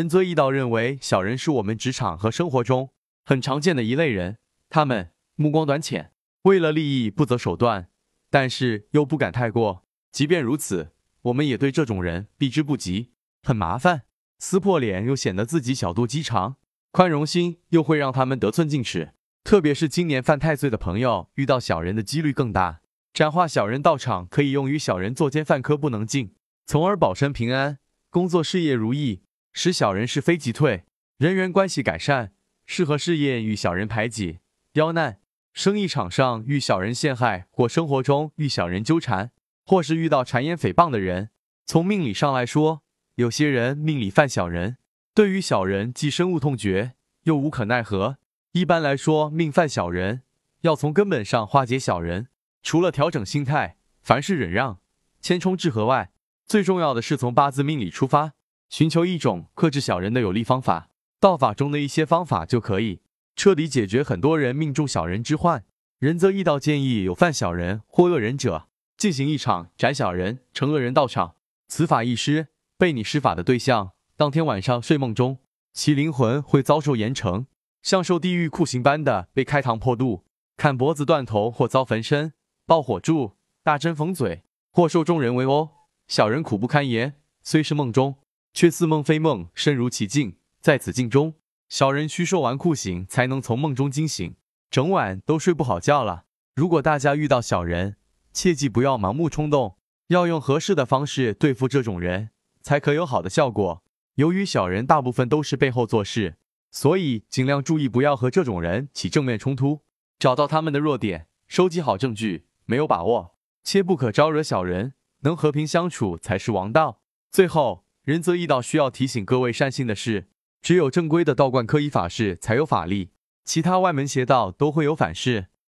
仁则义道认为，小人是我们职场和生活中很常见的一类人，他们目光短浅，为了利益不择手段，但是又不敢太过。即便如此，我们也对这种人避之不及，很麻烦。撕破脸又显得自己小肚鸡肠，宽容心又会让他们得寸进尺。特别是今年犯太岁的朋友，遇到小人的几率更大。斩化小人道场可以用于小人作奸犯科不能进，从而保身平安，工作事业如意，使小人是非即退，人缘关系改善。适合事业与小人排挤、刁难，生意场上遇小人陷害，或生活中遇小人纠缠，或是遇到谗言诽谤的人。从命理上来说，有些人命里犯小人，对于小人既深恶痛绝，又无可奈何。一般来说，命犯小人，要从根本上化解小人。除了调整心态，凡事忍让、谦冲致和外，最重要的是从八字命理出发，寻求一种克制小人的有力方法。道法中的一些方法就可以彻底解决很多人命中小人之患。仁则易道建议有犯小人或恶人者，进行一场斩小人成恶人道场。此法一施，被你施法的对象当天晚上睡梦中，其灵魂会遭受严惩，像受地狱酷刑般的被开膛破肚、砍脖子断头或遭焚身。爆火柱、大针缝嘴，或受众人围殴，小人苦不堪言。虽是梦中，却似梦非梦，身如其境。在此境中，小人需受完酷刑，才能从梦中惊醒，整晚都睡不好觉了。如果大家遇到小人，切记不要盲目冲动，要用合适的方式对付这种人，才可有好的效果。由于小人大部分都是背后做事，所以尽量注意不要和这种人起正面冲突，找到他们的弱点，收集好证据。没有把握，切不可招惹小人，能和平相处才是王道。最后，仁泽义道需要提醒各位善信的是，只有正规的道观科仪法事才有法力，其他外门邪道都会有反噬。